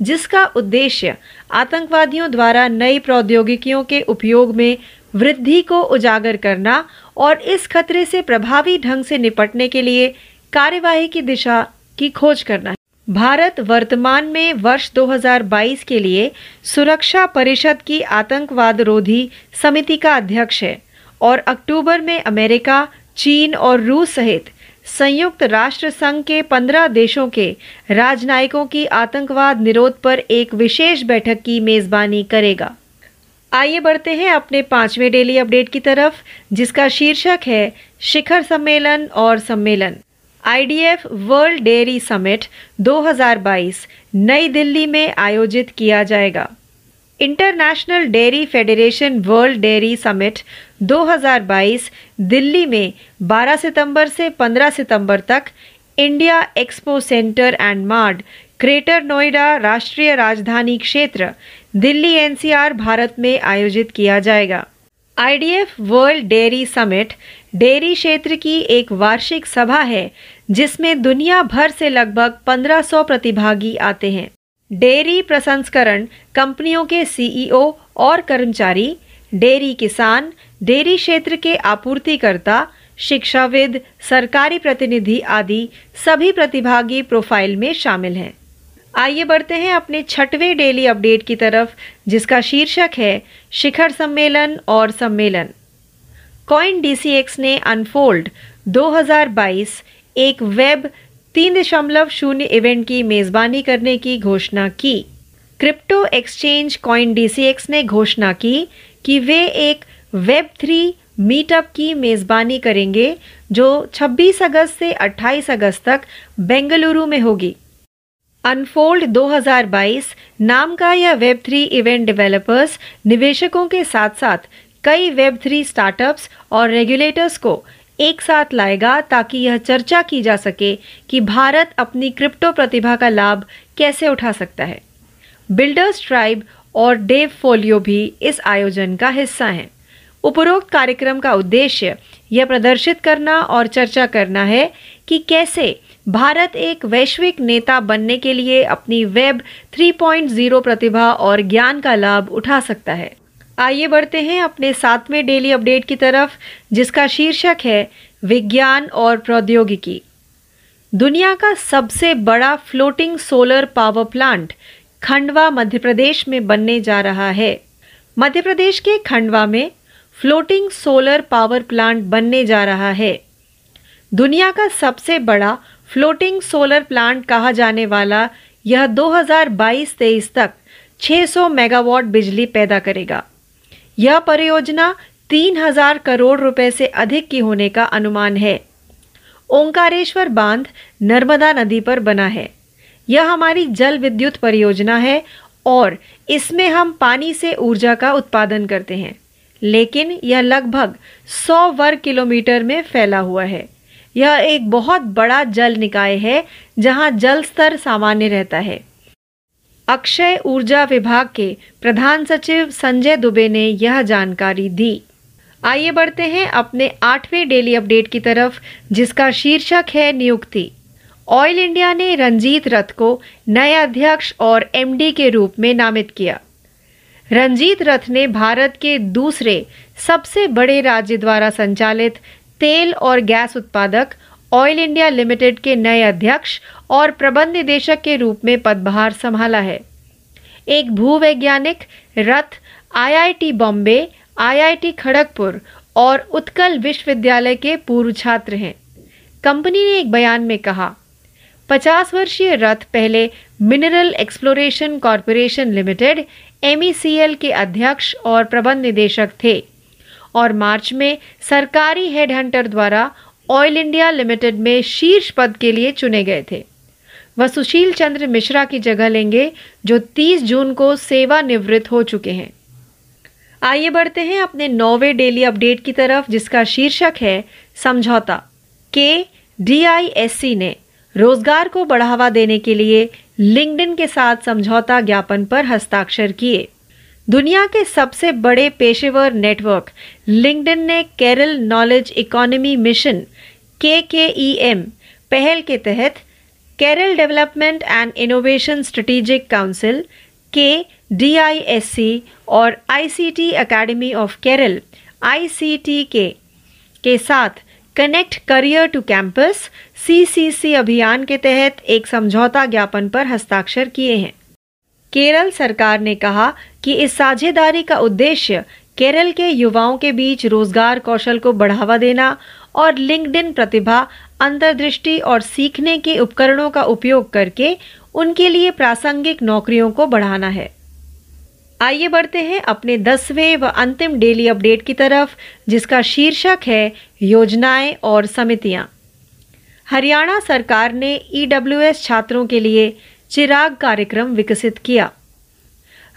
जिसका उद्देश्य आतंकवादियों द्वारा नई प्रौद्योगिकियों के उपयोग में वृद्धि को उजागर करना और इस खतरे से प्रभावी ढंग से निपटने के लिए कार्यवाही की दिशा की खोज करना है। भारत वर्तमान में वर्ष 2022 के लिए सुरक्षा परिषद की आतंकवाद रोधी समिति का अध्यक्ष है और अक्टूबर में अमेरिका, चीन और रूस सहित संयुक्त राष्ट्र संघ के पंद्रह देशों के राजनयिकों की आतंकवाद निरोध पर एक विशेष बैठक की मेजबानी करेगा। आइए बढ़ते हैं अपने पाँचवें डेली अपडेट की तरफ़, जिसका शीर्षक है शिखर सम्मेलन और सम्मेलन। आईडीएफ वर्ल्ड डेयरी समिट 2022 नई दिल्ली में आयोजित किया जाएगा। International dairy federation world dairy summit 2022 Delhi में 12 सितंबर से 15 सितंबर तक India expo centre and mart greater Noida राष्ट्रीय राजधानी क्षेत्र, दिल्ली एनसीआर भारत में आयोजित किया जाएगा। IDF world dairy summit dairy क्षेत्र की एक वार्षिक सभा है, जिसमें दुनिया भर से लगभग 1500 प्रतिभागी आते हैं। डेयरी प्रसंस्करण कंपनियों के सीईओ और कर्मचारी, डेयरी किसान, डेयरी क्षेत्र के आपूर्तिकर्ता, शिक्षाविद, सरकारी प्रतिनिधि आदि सभी प्रतिभागी प्रोफ़ाइल में शामिल हैं। आइए बढ़ते हैं अपने छठवें डेली अपडेट की तरफ़, जिसका शीर्षक है शिखर सम्मेलन और सम्मेलन। कॉइन डीसीएक्स ने अनफोल्ड 2022 एक वेब तीन दशमलव शून्य इवेंट की मेजबानी करने की घोषणा की। क्रिप्टो एक्सचेंज कॉइन डीसीएक्स ने घोषणा की कि वे एक वेब थ्री मीटअप की मेजबानी करेंगे, जो 26 अगस्त से 28 अगस्त तक बेंगलुरु में होगी। अनफोल्ड 2022 नाम का यह वेब थ्री इवेंट डेवलपर्स निवेशकों के साथ साथ कई वेब थ्री स्टार्टअप्स और रेगुलेटर्स को एक साथ लाएगा ताकि यह चर्चा की जा सके कि भारत अपनी क्रिप्टो प्रतिभा का लाभ कैसे उठा सकता है। बिल्डर्स ट्राइब और डेव फोलियो भी इस आयोजन का हिस्सा हैं। उपरोक्त कार्यक्रम का उद्देश्य यह प्रदर्शित करना और चर्चा करना है कि कैसे भारत एक वैश्विक नेता बनने के लिए अपनी वेब 3.0 प्रतिभा और ज्ञान का लाभ उठा सकता है। आइए बढ़ते हैं अपने सातवें डेली अपडेट की तरफ़, जिसका शीर्षक है विज्ञान और प्रौद्योगिकी। दुनिया का सबसे बड़ा floating solar power plant Khandwa Madhya Pradesh में बनने जा रहा है। मध्य प्रदेश के खंडवा में फ्लोटिंग सोलर पावर प्लांट बनने जा रहा है। दुनिया का सबसे बड़ा फ्लोटिंग सोलर प्लांट कहा जाने वाला यह 2022-23 तक 600 मेगावाट बिजली पैदा करेगा। यह परियोजना 3000 करोड़ रुपए से अधिक की होने का अनुमान है। ओंकारेश्वर बाँध नर्मदा नदी पर बना है। यह हमारी जल विद्युत परियोजना है और इसमें हम पानी से ऊर्जा का उत्पादन करते हैं, लेकिन यह लगभग 100 वर्ग किलोमीटर में फैला हुआ है। यह एक बहुत बड़ा जल निकाय है, जहाँ जल स्तर सामान्य रहता है। अक्षय ऊर्जा विभाग के प्रधान सचिव संजय दुबे ने यह जानकारी दी। आइए बढ़ते हैं अपने आठवें डेली अपडेट की तरफ़, जिसका शीर्षक है नियुक्ति। ऑयल इंडिया ने रंजीत रथ को नए अध्यक्ष और एमडी के रूप में नामित किया। रंजीत रथ ने भारत के दूसरे सबसे बड़े राज्य द्वारा संचालित तेल और गैस उत्पादक ऑयल इंडिया लिमिटेड के नए अध्यक्ष और प्रबंध निदेशक के रूप में पदभार संभाला है। एक भूवैज्ञानिक रथ आईआईटी बॉम्बे आईआईटी खड़गपुर और उत्कल विश्वविद्यालय के पूर्व छात्र हैं। कंपनी ने एक बयान में कहा 50 वर्षीय रथ पहले mineral exploration corporation limited MECL के अध्यक्ष और प्रबंध निदेशक थे और मार्च में सरकारी हेड हंटर द्वारा ऑयल इंडिया लिमिटेड में शीर्ष पद के लिए चुने गए थे। वह सुशील चंद्र मिश्रा की जगह लेंगे, जो 30 जून को सेवानिवृत्त हो चुके हैं। आइए बढ़ते हैं अपने नौवे डेली अपडेट की तरफ़, जिसका शीर्षक है समझौता। के डीआईएससी ने रोज़गार को बढ़ावा देने के लिए लिंक्डइन के साथ समझौता ज्ञापन पर हस्ताक्षर किए। दुनिया के सबसे बड़े पेशेवर नेटवर्क, लिंक्डइन ने Kerala knowledge economy mission K K E M पहल के तहत Kerala development and innovation strategic council K D I S C और I C T academy of Kerala ICT के के साथ connect career to campus C C C अभियान के तहत एक समझौता ज्ञापन पर हस्ताक्षर किए हैं। केरल सरकार ने कहा कि इस साझेदारी का उद्देश्य केरल के युवाओं के बीच रोज़गार कौशल को बढ़ावा देना और लिंक्डइन प्रतिभा, अंतर्दृष्टि और सीखने के उपकरणों का उपयोग करके उनके लिए प्रासंगिक नौकरियों को बढ़ाना है। आइए बढ़ते हैं अपने दसवें व अंतिम डेली अपडेट की तरफ़, जिसका शीर्षक है योजनाएँ और समितियाँ। हरियाणा सरकार ने ईडब्ल्यूएस छात्रों के लिए चिराग कार्यक्रम विकसित किया।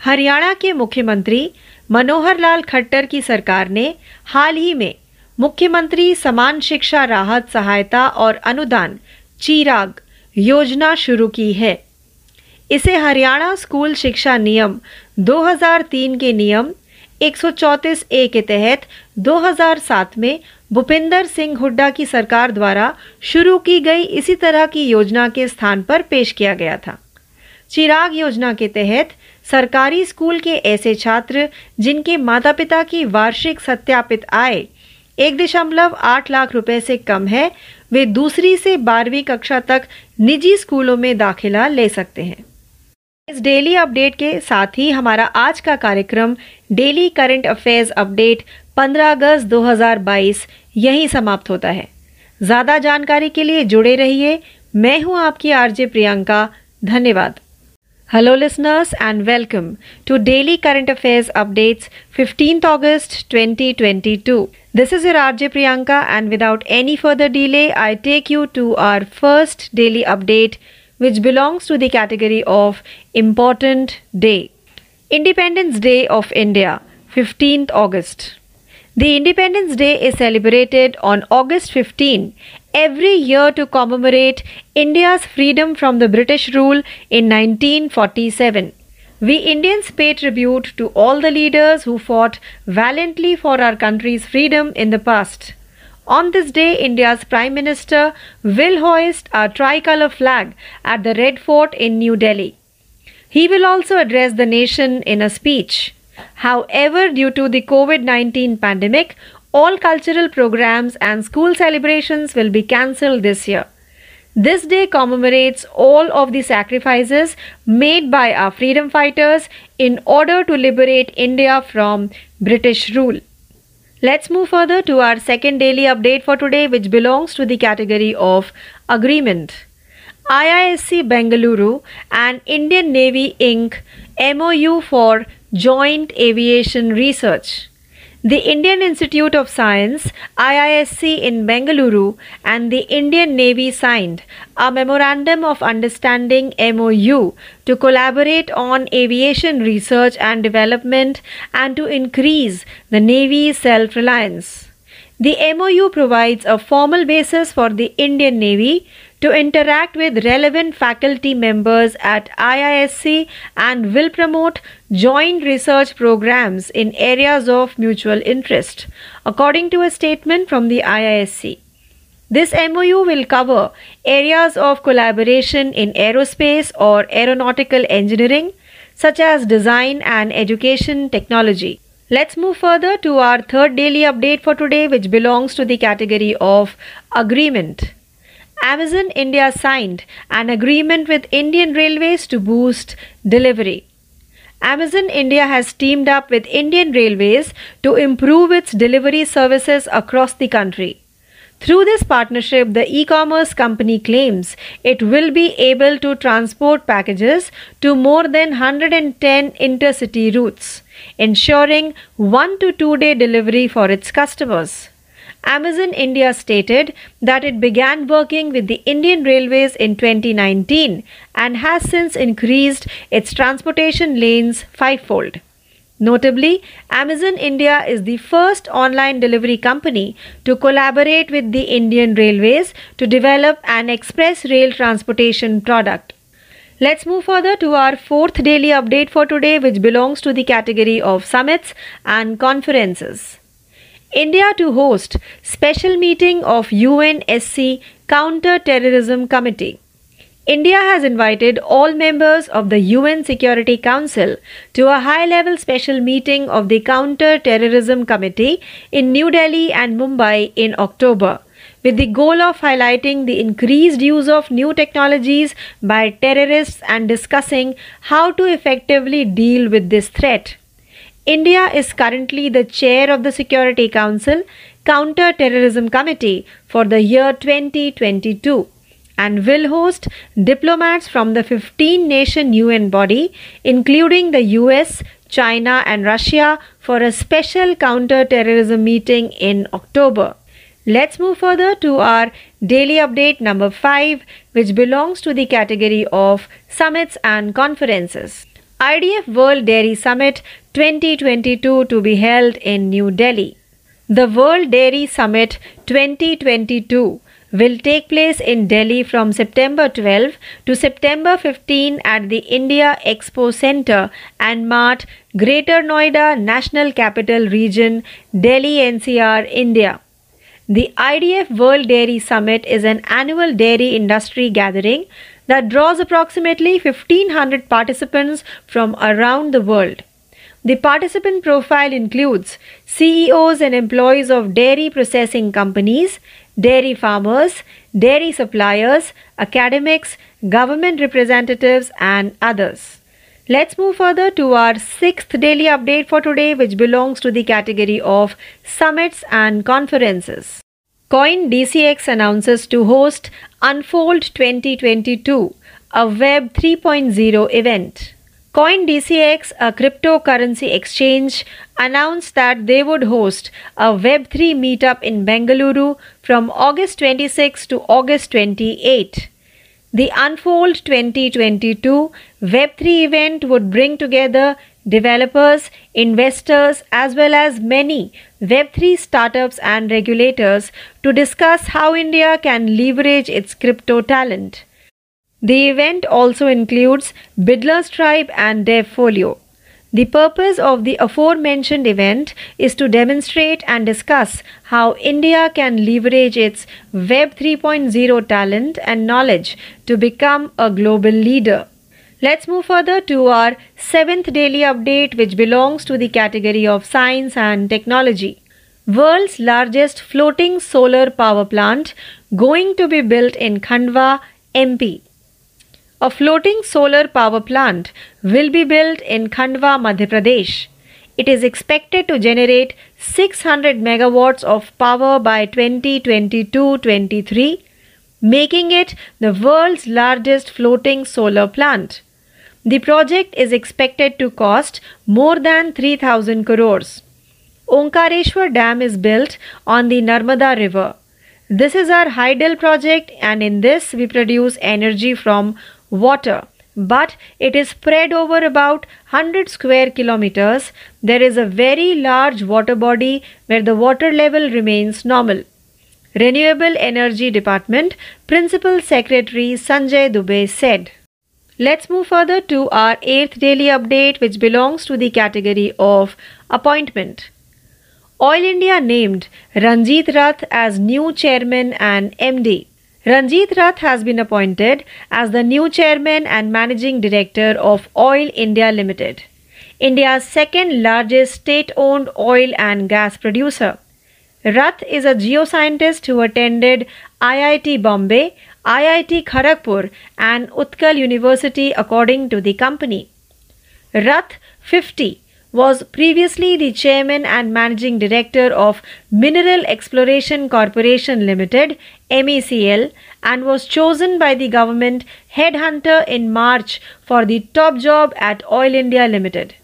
हरियाणा के मुख्यमंत्री मनोहर लाल खट्टर की सरकार ने हाल ही में मुख्यमंत्री समान शिक्षा राहत सहायता और अनुदान चिराग योजना शुरू की है। इसे हरियाणा स्कूल शिक्षा नियम 2003 के नियम 134 ए के तहत 2007 में भूपिंदर सिंह हुड्डा की सरकार द्वारा शुरू की गई इसी तरह की योजना के स्थान पर पेश किया गया था। चिराग योजना के तहत सरकारी स्कूल के ऐसे छात्र, जिनके माता पिता की वार्षिक सत्यापित आय एक दशमलव आठ लाख रुपए से कम है, वे दूसरी से बारहवीं कक्षा तक निजी स्कूलों में दाखिला ले सकते हैं। इस डेली अपडेट के साथ ही हमारा आज का कार्यक्रम, डेली करंट अफेयर्स अपडेट 15 अगस्त 2022 यहीं समाप्त होता है। ज़्यादा जानकारी के लिए जुड़े रहिए। मैं हूँ आपकी आरजे प्रियंका। धन्यवाद। Hello, listeners, and welcome to Daily Current Affairs Updates 15th August 2022. This is your RJ Priyanka, and without any further delay, I take you to our first daily update, which belongs to the category of Important Day. Independence Day of India, 15th August. The Independence Day is celebrated on August 15 every year to commemorate India's freedom from the British rule in 1947. We Indians pay tribute to all the leaders who fought valiantly for our country's freedom in the past. On this day, India's Prime Minister will hoist a tricolour flag at the Red Fort in New Delhi. He will also address the nation in a speech. However, due to the COVID 19 pandemic, all cultural programs and school celebrations will be cancelled this year. This day commemorates all of the sacrifices made by our freedom fighters in order to liberate India from British rule. Let's move further to our second daily update for today, which belongs to the category of agreement. IISC Bengaluru and Indian Navy Inc. MOU for Joint Aviation Research. The Indian Institute of Science IISC in Bengaluru and the Indian Navy signed a Memorandum of Understanding MOU to collaborate on aviation research and development and to increase the Navy's self reliance. The MOU provides a formal basis for the Indian Navy to interact with relevant faculty members at IISC and will promote joint research programs in areas of mutual interest, according to a statement from the IISC. This MOU will cover areas of collaboration in aerospace or aeronautical engineering, such as design and education technology. Let's move further to our third daily update for today, which belongs to the category of agreement. Amazon India signed an agreement with Indian Railways to boost delivery. Amazon India has teamed up with Indian Railways to improve its delivery services across the country. Through this partnership, the e commerce company claims it will be able to transport packages to more than 110 intercity routes, ensuring one to two day delivery for its customers. Amazon India stated that it began working with the Indian Railways in 2019 and has since increased its transportation lanes fivefold. Notably, Amazon India is the first online delivery company to collaborate with the Indian Railways to develop an express rail transportation product. Let's move further to our fourth daily update for today, which belongs to the category of summits and conferences. India to host special meeting of UNSC Counter Terrorism Committee. India has invited all members of the UN Security Council to a high level special meeting of the Counter Terrorism Committee in New Delhi and Mumbai in October, with the goal of highlighting the increased use of new technologies by terrorists and discussing how to effectively deal with this threat. India is currently the chair of the Security Council Counter Terrorism Committee for the year 2022 and will host diplomats from the 15 nation UN body, including the US, China, and Russia, for a special counter terrorism meeting in October. Let's move further to our daily update number 5, which belongs to the category of summits and conferences. IDF World Dairy Summit 2022 to be held in New Delhi. The World Dairy Summit 2022 will take place in Delhi from September 12 to September 15 at the India Expo Center and Mart, Greater Noida National Capital Region, Delhi NCR, India. The IDF World Dairy Summit is an annual dairy industry gathering that draws approximately 1500 participants from around the world. The participant profile includes CEOs and employees of dairy processing companies, dairy farmers, dairy suppliers, academics, government representatives, and others. Let's move further to our sixth daily update for today, which belongs to the category of summits and conferences. Coin DCX announces to host Unfold 2022, a Web 3.0 event. CoinDCX, a cryptocurrency exchange, announced that they would host a Web3 meetup in Bengaluru from August 26 to August 28. The Unfold 2022 Web3 event would bring together developers, investors, as well as many Web3 startups and regulators to discuss how India can leverage its crypto talent. The event also includes Bidlers Tribe and DevFolio. The purpose of the aforementioned event is to demonstrate and discuss how India can leverage its Web 3.0 talent and knowledge to become a global leader. Let's move further to our seventh daily update, which belongs to the category of science and technology. World's largest floating solar power plant going to be built in Khandwa, MP. A floating solar power plant will be built in Khandwa, Madhya Pradesh. It is expected to generate 600 megawatts of power by 2022-23, making it the world's largest floating solar plant. The project is expected to cost more than 3000 crores. Omkareshwar Dam is built on the Narmada River. This is our Hydel project and in this we produce energy from water but it is spread over about 100 square kilometers. There is a very large water body where the water level remains normal. Renewable Energy Department Principal Secretary Sanjay Dubey said. Let's move further to our 8th daily update, which belongs to the category of appointment. Oil India named Ranjit Rath as new chairman and MD. Ranjit Rath has been appointed as the new chairman and managing director of Oil India Limited, India's second largest state owned oil and gas producer. Rath is a geoscientist who attended IIT Bombay, IIT Kharagpur, and Utkal University, according to the company. Rath 50 was previously the chairman and managing director of Mineral Exploration Corporation Limited MECL and was chosen by the government headhunter in March for the top job at Oil India Limited.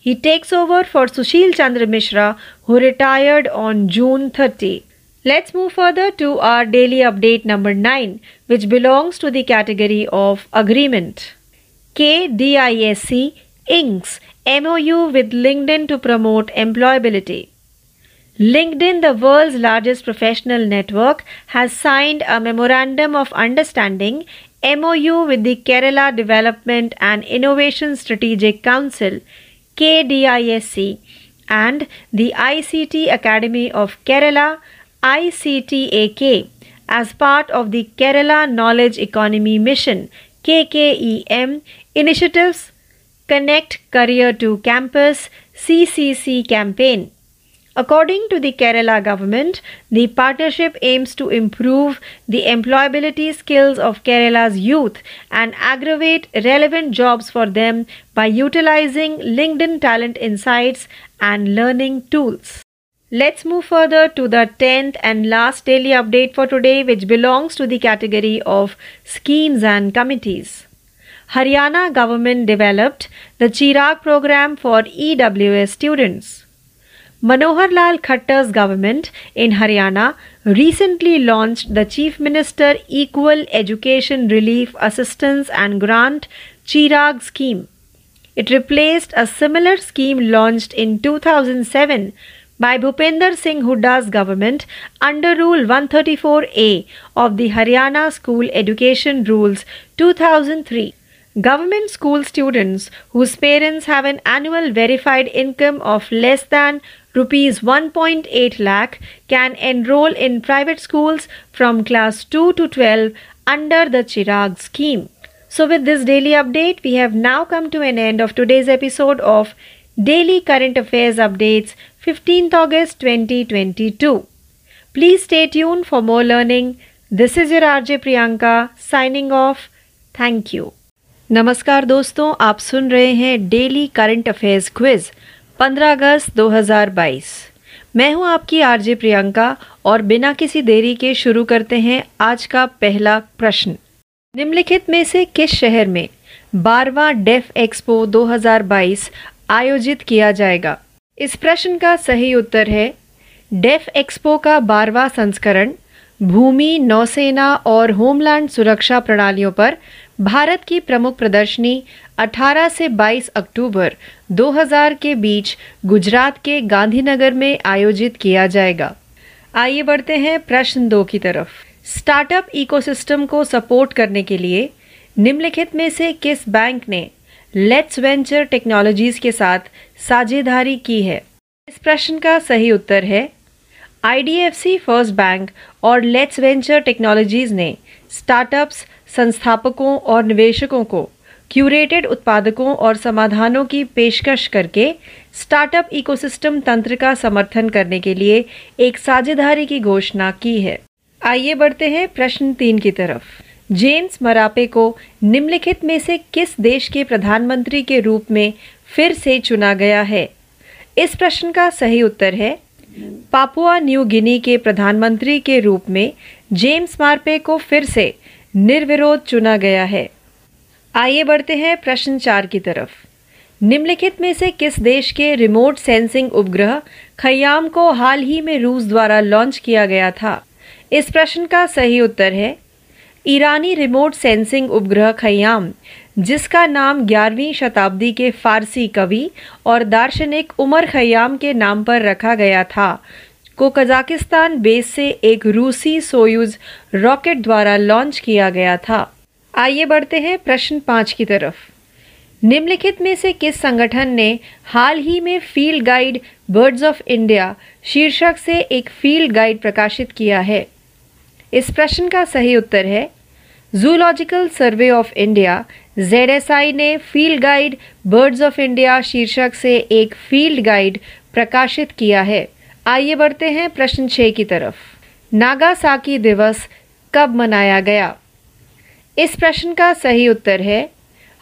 He takes over for Sushil Chandra Mishra who retired on June 30. Let's move further to our daily update number 9 which belongs to the category of agreement. KDISC inks MOU with LinkedIn to promote employability. LinkedIn, the world's largest professional network, has signed a Memorandum of Understanding MOU with the Kerala Development and Innovation Strategic Council KDISC and the ICT Academy of Kerala ICTAK as part of the Kerala Knowledge Economy Mission KKEM initiatives Connect Career to Campus CCC campaign. According to the Kerala government, the partnership aims to improve the employability skills of Kerala's youth and aggravate relevant jobs for them by utilizing LinkedIn talent insights and learning tools. Let's move further to the 10th and last daily update for today, which belongs to the category of schemes and committees. Haryana government developed the Chirag program for EWS students. Manohar Lal Khattar's government in Haryana recently launched the Chief Minister Equal Education Relief Assistance and Grant Chirag scheme. It replaced a similar scheme launched in 2007 by Bhupender Singh Huda's government under Rule 134A of the Haryana School Education Rules 2003. Government school students whose parents have an annual verified income of less than rupees 1.8 lakh can enroll in private schools from class 2 to 12 under the Chirag scheme. So, with this daily update, we have now come to an end of today's episode of Daily Current Affairs Updates 15th August 2022. Please stay tuned for more learning. This is your RJ Priyanka signing off. Thank you. नमस्कार दोस्तों, आप सुन रहे हैं डेली करंट अफेयर्स क्विज 15 अगस्त 2022 मैं हूँ आपकी आरजे प्रियंका और बिना किसी देरी के शुरू करते हैं आज का पहला प्रश्न। निम्नलिखित में से किस शहर में बारवा डेफ एक्सपो 2022 आयोजित किया जाएगा? इस प्रश्न का सही उत्तर है, डेफ एक्सपो का बारवा संस्करण, भूमि, नौसेना और होमलैंड सुरक्षा प्रणालियों पर भारत की प्रमुख प्रदर्शनी 18 से 22 अक्टूबर 2000 के बीच गुजरात के गांधीनगर में आयोजित किया जाएगा। आइए बढ़ते हैं प्रश्न दो की तरफ़। स्टार्टअप इकोसिस्टम को सपोर्ट करने के लिए निम्नलिखित में से किस बैंक ने लेट्स वेंचर टेक्नोलॉजीज़ के साथ साझेदारी की है? इस प्रश्न का सही उत्तर है आईडीएफसी फ़र्स्ट बैंक और लेट्स वेंचर टेक्नोलॉजीज़ ने स्टार्टअप्स संस्थापकों और निवेशकों को क्यूरेटेड उत्पादकों और समाधानों की पेशकश करके स्टार्टअप इकोसिस्टम तंत्र का समर्थन करने के लिए एक साझेदारी की घोषणा की है। आइए बढ़ते हैं प्रश्न तीन की तरफ़। जेम्स मरापे को निम्नलिखित में से किस देश के प्रधानमंत्री के रूप में फिर से चुना गया है? इस प्रश्न का सही उत्तर है, पापुआ न्यू गिनी के प्रधानमंत्री के रूप में जेम्स मार्पे को फिर से निर्विरोध चुना गया है। आइए बढ़ते हैं प्रश्न चार की तरफ़। निम्नलिखित में से किस देश के रिमोट सेंसिंग उपग्रह खयाम को हाल ही में रूस द्वारा लॉन्च किया गया था? इस प्रश्न का सही उत्तर है, ईरानी रिमोट सेंसिंग उपग्रह खयाम जिसका नाम 11वीं शताब्दी के फारसी कवि और दार्शनिक उमर खयाम के नाम पर रखा गया था। को कजाकिस्तान बेस से एक रूसी सोयूज रॉकेट द्वारा लॉन्च किया गया था। आइए बढ़ते हैं प्रश्न पाँच की तरफ़। निम्नलिखित में से किस संगठन ने हाल ही में field guide birds of India शीर्षक से एक फ़ील्ड गाइड प्रकाशित किया है? इस प्रश्न का सही उत्तर है zoological survey of India ZSI ने field guide birds of India शीर्षक से एक फ़ील्ड गाइड प्रकाशित किया है। आइए बढ़ते हैं प्रश्न छह की तरफ़। नागासाकी दिवस कब मनाया गया? इस प्रश्न का सही उत्तर है,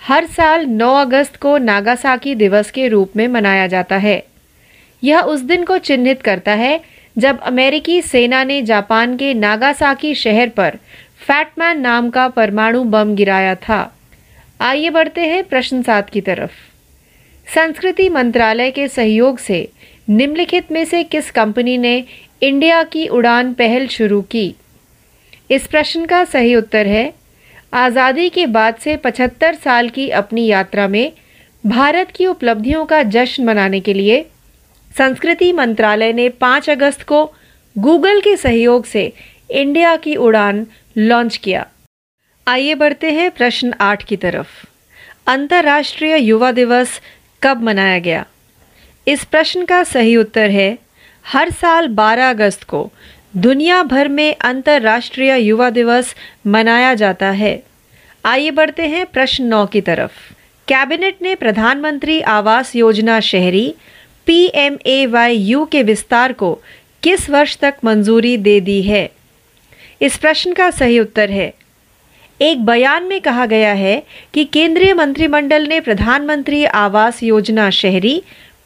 हर साल 9 अगस्त को नागासाकी दिवस के रूप में मनाया जाता है। यह उस दिन को चिन्हित करता है जब अमेरिकी सेना ने जापान के नागासाकी शहर पर फैटमैन नाम का परमाणु बम गिराया था। आइए बढ़ते हैं प्रश्न सात की तरफ़। संस्कृति मंत्रालय के सहयोग से निम्नलिखित में से किस कंपनी ने इंडिया की उड़ान पहल शुरू की? इस प्रश्न का सही उत्तर है, आज़ादी के बाद से 75 साल की अपनी यात्रा में भारत की उपलब्धियों का जश्न मनाने के लिए संस्कृति मंत्रालय ने 5 अगस्त को गूगल के सहयोग से इंडिया की उड़ान लॉन्च किया। आइए बढ़ते हैं प्रश्न आठ की तरफ़। अंतर्राष्ट्रीय युवा दिवस कब मनाया गया? इस प्रश्न का सही उत्तर है, हर साल 12 अगस्त को दुनिया भर में अंतर्राष्ट्रीय युवा दिवस मनाया जाता है। आइए बढ़ते हैं प्रश्न नौ की तरफ़। कैबिनेट ने प्रधानमंत्री आवास Awas Yojana P M A Y U के विस्तार को किस वर्ष तक मंजूरी दे दी है? इस प्रश्न का सही उत्तर है। एक बयान में कहा गया है कि केंद्रीय मंत्रिमंडल ने प्रधानमंत्री आवास योजना शहरी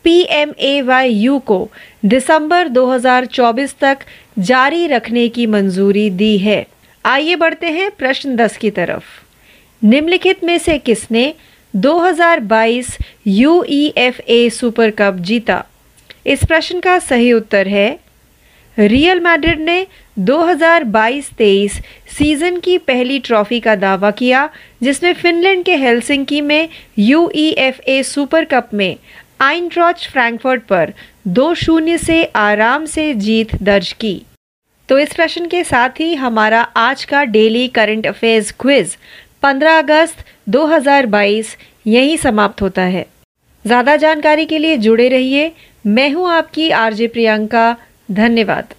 पीएमएवाईयू को दिसंबर 2024 तक जारी रखने की मंजूरी दी है। आइए बढ़ते हैं प्रश्न 10 की तरफ़। निम्नलिखित में से किसने 2022 यूईएफए सुपर कप जीता? इस प्रश्न का सही उत्तर है, रियल मैड्रिड ने 2022-23 सीज़न की पहली ट्रॉफी का दावा किया, जिसमें फिनलैंड के हेलसिंकी में यूईएफए सुपर कप में आइनट्रॉच फ्रैंकफर्ट पर दो शून्य से आराम से जीत दर्ज की। तो इस प्रश्न के साथ ही हमारा आज का डेली करंट अफेयर्स क्विज 15 अगस्त 2022 यहीं समाप्त होता है। ज़्यादा जानकारी के लिए जुड़े रहिए। मैं हूँ आपकी आरजे प्रियंका। धन्यवाद।